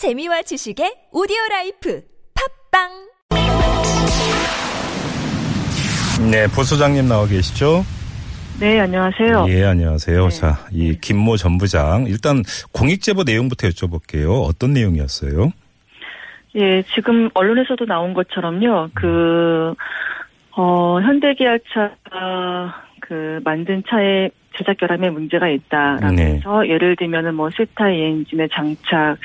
재미와 지식의 오디오 life 팟빵 네, 부소장님 나와 계시죠? 네, 안녕하세요. 예, 안녕하세요. 네. 자, 이 김모 전 부장 일단 공익 제보 내용부터 여쭤볼게요. 어떤 내용이었어요? 예, 지금 언론에서도 나온 것처럼요, 그, 어, 현대기아차가 그 만든 차에 제작 결함에 문제가 있다라고 네. 예를 들면은 뭐 세타 엔진의 장착,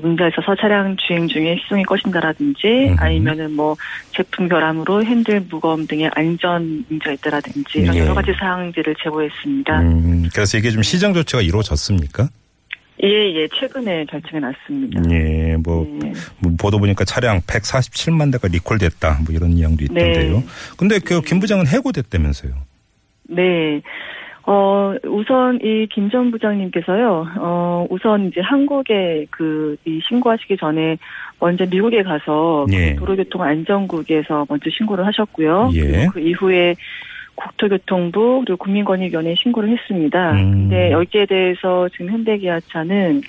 문제가 있어서 차량 주행 중에 시동이 꺼진다라든지 음흠. 아니면은 뭐 제품 결함으로 핸들 무거움 등의 안전 문제가 있다라든지 이런 예. 여러 가지 사항들을 제보했습니다. 음, 그래서 이게 좀 시정 조치가 이루어졌습니까? 예, 예, 최근에 결정이 났습니다. 예, 뭐, 예. 뭐 보도 보니까 차량 147만 대가 리콜됐다. 뭐 이런 이야기도 있던데요. 네. 근데 그 김 부장은 해고됐다면서요. 네. 어, 우선 이김전 부장님께서요, 어, 우선 이제 한국에 그, 이 신고하시기 전에 먼저 미국에 가서 예. 그 도로교통 안전국에서 먼저 신고를 하셨고요. 예. 그리고 그 이후에 국토교통부 그리고 국민권익위원회에 신고를 했습니다. 음. 근데 여기에 대해서 지금 현대기아차는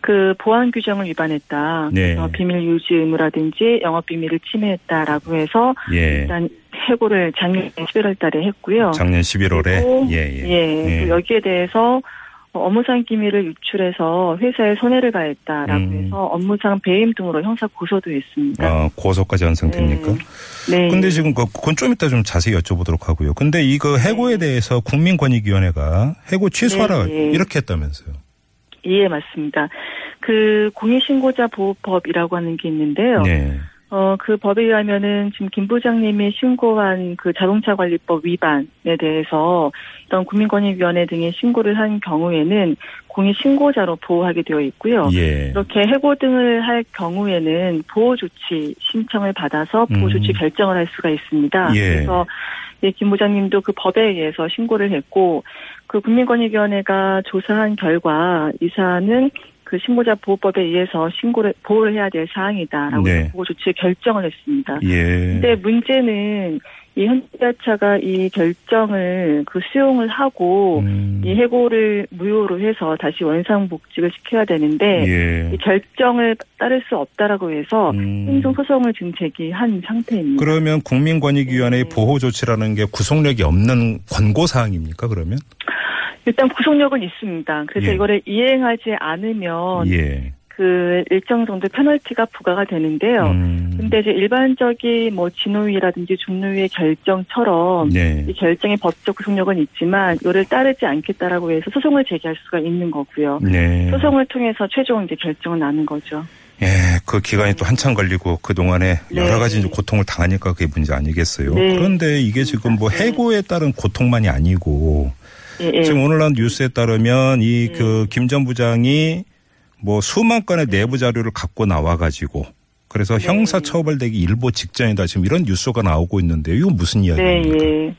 그 보안 규정을 위반했다. 네. 비밀 유지 의무라든지 영업 비밀을 침해했다라고 해서 예. 일단 해고를 작년 11월 달에 했고요. 작년 11월에. 그리고, 예, 예. 예, 그 여기에 대해서 업무상 기밀을 유출해서 회사에 손해를 가했다라고 음. 해서 업무상 배임 등으로 형사 고소도 했습니다. 어, 고소까지 완성됩니까? 네. 근데 지금 그- 그건 좀 이따 좀 자세히 여쭤보도록 하고요. 근데 이거 해고에 대해서 국민권익위원회가 해고 취소하라 네, 네. 이렇게 했다면서요. 예, 맞습니다. 그 공익신고자 보호법이라고 하는 게 있는데요. 네. 어, 그 법에 의하면은 지금 김 부장님이 신고한 그 자동차 관리법 위반에 대해서 이런 국민권익위원회 등에 신고를 한 경우에는 공익 신고자로 보호하게 되어 있고요. 예. 이렇게 해고 등을 할 경우에는 보호 조치 신청을 받아서 보호 음. 조치 결정을 할 수가 있습니다. 예. 그래서 예, 김 부장님도 그 법에 의해서 신고를 했고 그 국민권익위원회가 조사한 결과 이 사안은 그 신고자 보호법에 의해서 신고를 보호를 해야 될 사항이다라고 네. 보호 조치 결정을 했습니다. 예. 근데 문제는 이 현대차가 이 결정을 그 수용을 하고 음. 이 해고를 무효로 해서 다시 원상복직을 시켜야 되는데 예. 이 결정을 따를 수 없다라고 해서 음. 행정 소송을 지금 제기한 상태입니다. 그러면 국민권익위원회의 네. 보호 조치라는 게 구속력이 없는 권고 사항입니까? 그러면? 일단 구속력은 있습니다. 그래서 예. 이거를 이행하지 않으면 예. 그 일정 정도 페널티가 부과가 되는데요. 음. 근데 이제 일반적인 뭐 진호위라든지 중노위의 결정처럼 네. 이 결정의 법적 구속력은 있지만 이를 따르지 않겠다라고 해서 소송을 제기할 수가 있는 거고요. 네. 소송을 통해서 최종 이제 결정을 나는 거죠. 예, 그 기간이 또 한참 걸리고 그 동안에 네. 여러 가지 고통을 당하니까 그게 문제 아니겠어요. 네. 그런데 이게 지금 뭐 네. 해고에 따른 고통만이 아니고 예, 예. 지금 오늘 난 뉴스에 따르면 이 네. 그김 전 부장이 뭐 수만 건의 내부 자료를 갖고 나와 가지고 그래서 네. 형사 처벌되기 일보 직전이다 지금 이런 뉴스가 나오고 있는데 이건 무슨 네, 이야기입니까? 예.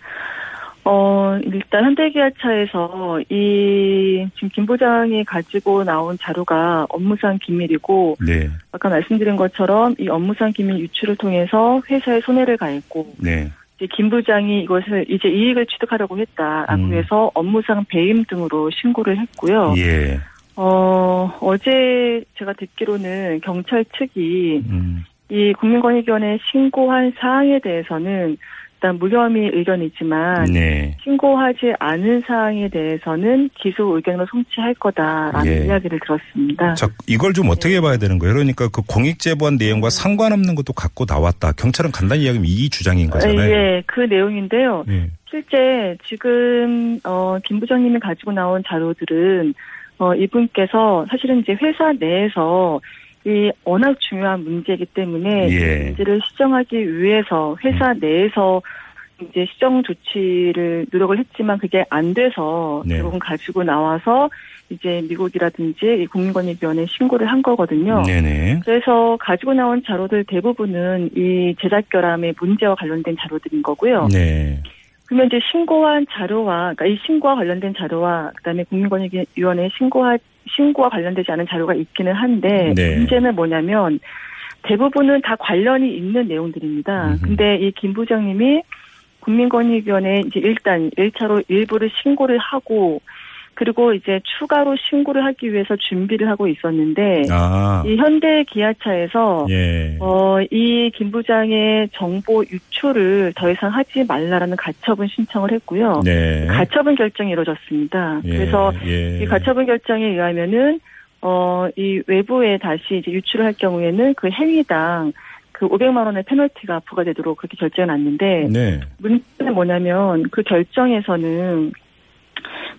어, 일단 현대기아차에서 이 지금 김 부장이 가지고 나온 자료가 업무상 기밀이고 네, 아까 말씀드린 것처럼 이 업무상 기밀 유출을 통해서 회사에 손해를 가했고 네, 김 부장이 이것을 이제 이익을 취득하려고 했다라고 음. 해서 업무상 배임 등으로 신고를 했고요. 예, 어, 어제 제가 듣기로는 경찰 측이 음, 이 국민권익위원회 신고한 사항에 대해서는 일단 무혐의 의견이지만 네, 신고하지 않은 사항에 대해서는 기소 의견으로 송치할 거다라는 예. 이야기를 들었습니다. 자 이걸 좀 어떻게 봐야 되는 거예요? 그러니까 그 공익 제보한 내용과 상관없는 것도 갖고 나왔다. 경찰은 간단히 이야기하면 이 주장인 거잖아요. 예, 그 내용인데요. 예. 실제 지금 어, 김 부장님이 가지고 나온 자료들은 어, 이분께서 사실은 이제 회사 내에서 이 워낙 중요한 문제이기 때문에 예. 이 문제를 시정하기 위해서 회사 내에서 이제 시정 조치를 노력을 했지만 그게 안 돼서 네. 결국은 가지고 나와서 이제 미국이라든지 이 국민권익위원회에 신고를 한 거거든요. 네네. 그래서 가지고 나온 자료들 대부분은 이 제작 결함의 문제와 관련된 자료들인 거고요. 네. 그러면 이제 신고한 자료와 그러니까 이 신고와 관련된 자료와 그다음에 국민권익위원회에 신고하 신고와 관련되지 않은 자료가 있기는 한데 네. 문제는 뭐냐면 대부분은 다 관련이 있는 내용들입니다. 음흠. 근데 이 김 부장님이 국민권익위원회에 이제 일단 1차로 일부를 신고를 하고 그리고 이제 추가로 신고를 하기 위해서 준비를 하고 있었는데 아, 이 현대 기아차에서 예. 어, 이 김 부장의 정보 유출을 더 이상 하지 말라라는 가처분 신청을 했고요. 네. 가처분 결정이 이루어졌습니다. 예, 그래서 예. 이 가처분 결정에 의하면은 어, 이 외부에 다시 이제 유출을 할 경우에는 그 행위당 그 500만 원의 페널티가 부과되도록 그렇게 결정이 났는데 네. 문제는 뭐냐면 그 결정에서는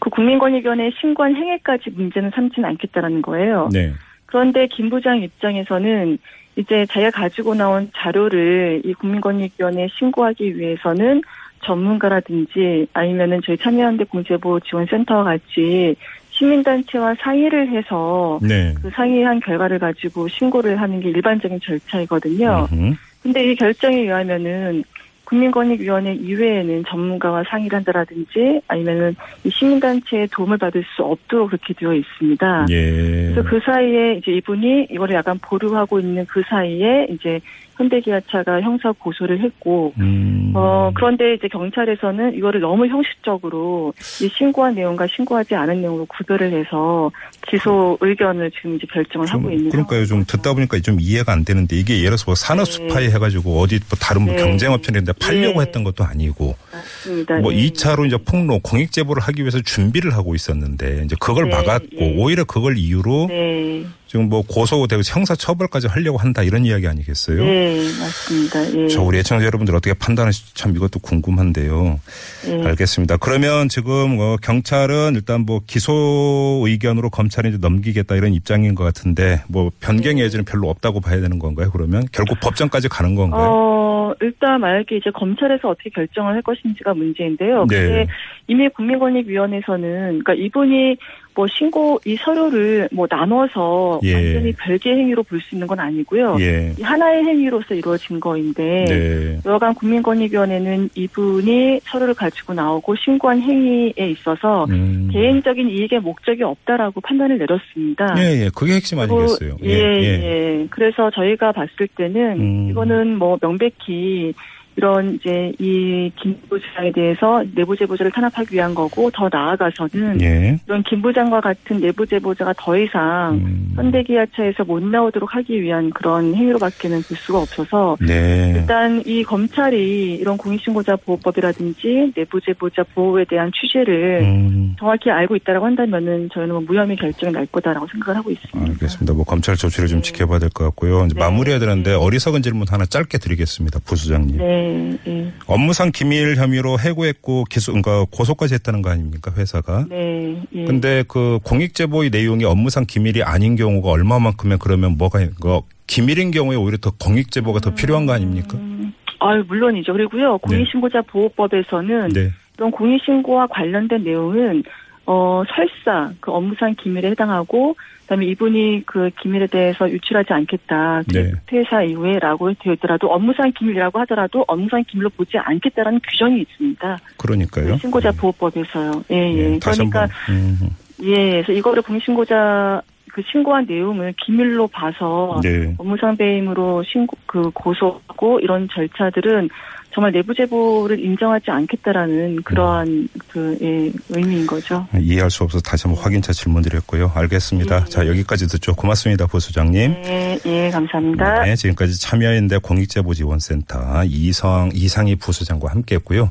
그 국민권익위원회 신고한 행위까지 문제는 삼지는 않겠다라는 거예요. 네. 그런데 김 부장 입장에서는 이제 자기가 가지고 나온 자료를 이 국민권익위원회에 신고하기 위해서는 전문가라든지 아니면은 저희 참여연대 공제보 지원센터와 같이 시민단체와 상의를 해서 네. 그 상의한 결과를 가지고 신고를 하는 게 일반적인 절차이거든요. 음흠. 근데 이 결정에 의하면은 국민권익위원회 이외에는 전문가와 상의를 한다라든지 아니면은 이 시민단체의 도움을 받을 수 없도록 그렇게 되어 있습니다. 예. 그래서 그 사이에 이제 이분이 이거를 약간 보류하고 있는 그 사이에 이제 현대기아차가 형사 고소를 했고 음. 어 그런데 이제 경찰에서는 이거를 너무 형식적으로 이 신고한 내용과 신고하지 않은 내용으로 구별을 해서 기소 의견을 지금 이제 결정을 좀, 하고 있는 그러니까요. 좀. 듣다 보니까 좀 이해가 안 되는데 이게 예를 들어서 뭐 산업 네. 스파이 해가지고 어디 뭐 다른 뭐 네. 경쟁업체인데 팔려고 네. 했던 것도 아니고 맞습니다. 뭐 예. 2차로 이제 폭로 공익 제보를 하기 위해서 준비를 하고 있었는데 이제 그걸 네, 막았고 예. 오히려 그걸 이유로 네, 지금 뭐 고소되고 형사 처벌까지 하려고 한다 이런 이야기 아니겠어요? 네, 맞습니다. 예. 저 우리 애청자 여러분들 어떻게 판단하실지 참 이것도 궁금한데요. 예. 알겠습니다. 그러면 지금 어, 경찰은 일단 뭐 기소 의견으로 검찰에 이제 넘기겠다 이런 입장인 것 같은데 뭐 변경의 여지는 별로 없다고 봐야 되는 건가요? 그러면 결국 법정까지 가는 건가요? 어, 일단 만약에 이제 검찰에서 어떻게 결정을 할 것인지 가 문제인데요. 네. 근데 이미 국민권익위원회에서는 그러니까 이분이 뭐 신고 이 서류를 뭐 나눠서 예. 완전히 별개 행위로 볼 수 있는 건 아니고요. 예. 이 하나의 행위로서 이루어진 거인데 네. 여간 국민권익위원회는 이분이 서류를 가지고 나오고 신고한 행위에 있어서 음. 개인적인 이익의 목적이 없다라고 판단을 내렸습니다. 예, 예. 그게 핵심 아니겠어요? 예, 예, 그래서 저희가 봤을 때는 음. 이거는 뭐 명백히 이런 이제 이 김부장에 대해서 내부 제보자를 탄압하기 위한 거고 더 나아가서는 예. 이런 김부장과 같은 내부 제보자가 더 이상 음. 현대기아차에서 못 나오도록 하기 위한 그런 행위로밖에는 볼 수가 없어서 네. 일단 이 검찰이 이런 공익신고자 보호법이라든지 내부 제보자 보호에 대한 취지를 음. 정확히 알고 있다라고 한다면은 저희는 뭐 무혐의 결정이 날 거다라고 생각을 하고 있습니다. 알겠습니다. 뭐 검찰 조치를 좀 지켜봐야 될 것 같고요. 이제 네. 마무리해야 되는데 어리석은 질문 하나 짧게 드리겠습니다. 부수장님. 네, 네, 업무상 기밀 혐의로 해고했고 기소, 그러니까 고소까지 했다는 거 아닙니까 회사가? 네, 예. 근데 그 공익 제보의 내용이 업무상 기밀이 아닌 경우가 얼마만큼면 그러면 뭐가 그 기밀인 경우에 오히려 더 공익 제보가 더 필요한 거 아닙니까? 음, 아유, 물론이죠. 그리고요, 공익신고자 보호법에서는 네. 이런 공익신고와 관련된 내용은, 어, 설사, 그 업무상 기밀에 해당하고, 그 다음에 이분이 그 기밀에 대해서 유출하지 않겠다. 네. 퇴사 이후에라고 되어 있더라도, 업무상 기밀이라고 하더라도 업무상 기밀로 보지 않겠다라는 규정이 있습니다. 그러니까요. 신고자 보호법에서요. 예, 예. 예, 그러니까. 음, 예, 그래서 이거를 공익신고자, 그 신고한 내용을 기밀로 봐서, 네. 업무상 배임으로 신고 그 고소하고 이런 절차들은 정말 내부 제보를 인정하지 않겠다라는 그러한 그 예, 의미인 거죠. 이해할 수 없어서 다시 한번 확인차 질문드렸고요. 알겠습니다. 예. 자 여기까지 듣죠. 고맙습니다, 부수장님. 네, 예, 감사합니다. 네, 지금까지 참여연대 공익제보지원센터 이성 이상희 부수장과 함께했고요.